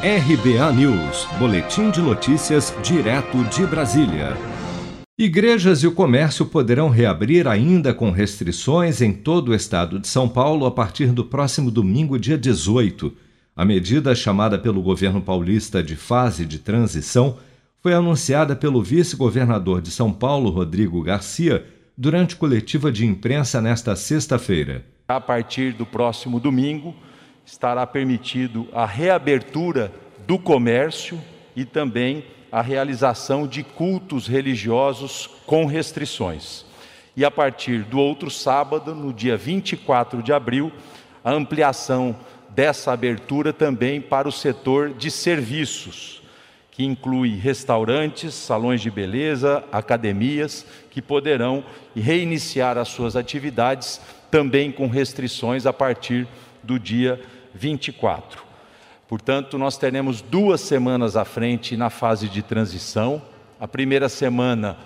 RBA News, Boletim de Notícias, direto de Brasília. Igrejas e o comércio poderão reabrir ainda com restrições em todo o estado de São Paulo a partir do próximo domingo, dia 18. A medida, chamada pelo governo paulista de fase de transição, foi anunciada pelo vice-governador de São Paulo, Rodrigo Garcia, durante coletiva de imprensa nesta sexta-feira. A partir do próximo domingo, estará permitido a reabertura do comércio e também a realização de cultos religiosos com restrições. E a partir do outro sábado, no dia 24 de abril, a ampliação dessa abertura também para o setor de serviços, que inclui restaurantes, salões de beleza, academias, que poderão reiniciar as suas atividades também com restrições a partir do dia 24. Portanto, nós teremos duas semanas à frente na fase de transição. A primeira semana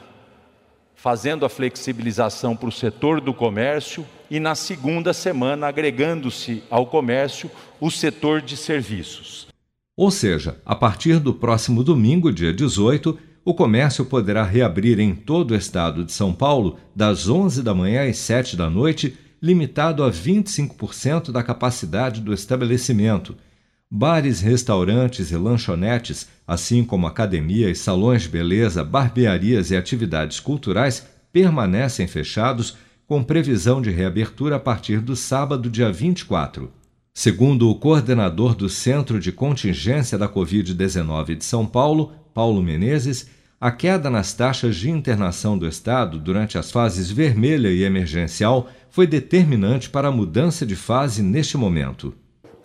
fazendo a flexibilização para o setor do comércio e na segunda semana agregando-se ao comércio o setor de serviços. Ou seja, a partir do próximo domingo, dia 18, o comércio poderá reabrir em todo o estado de São Paulo das 11 da manhã às 7 da noite limitado a 25% da capacidade do estabelecimento. Bares, restaurantes e lanchonetes, assim como academias, salões de beleza, barbearias e atividades culturais, permanecem fechados, com previsão de reabertura a partir do sábado, dia 24. Segundo o coordenador do Centro de Contingência da Covid-19 de São Paulo, Paulo Menezes, a queda nas taxas de internação do Estado durante as fases vermelha e emergencial foi determinante para a mudança de fase neste momento.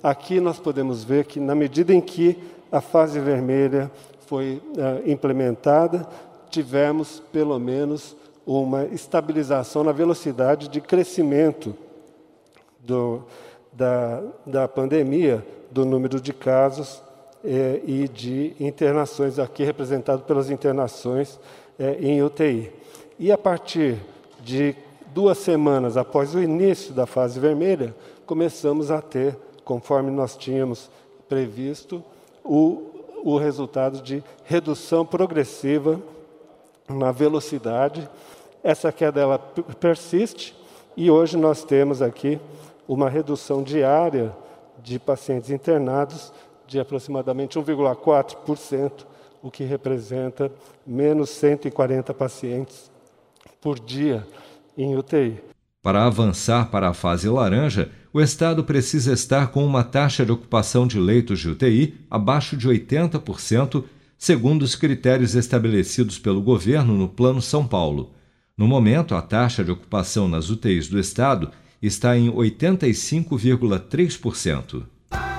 Aqui nós podemos ver que, na medida em que a fase vermelha foi uh, implementada, tivemos pelo menos uma estabilização na velocidade de crescimento do, da, da pandemia, do número de casos é, e de internações, aqui representado pelas internações é, em UTI. E a partir de duas semanas após o início da fase vermelha, começamos a ter, conforme nós tínhamos previsto, o, o resultado de redução progressiva na velocidade. Essa queda ela persiste e hoje nós temos aqui uma redução diária de pacientes internados de aproximadamente 1,4%, o que representa menos 140 pacientes por dia em UTI. Para avançar para a fase laranja, o Estado precisa estar com uma taxa de ocupação de leitos de UTI abaixo de 80%, segundo os critérios estabelecidos pelo governo no Plano São Paulo. No momento, a taxa de ocupação nas UTIs do Estado está em 85,3%.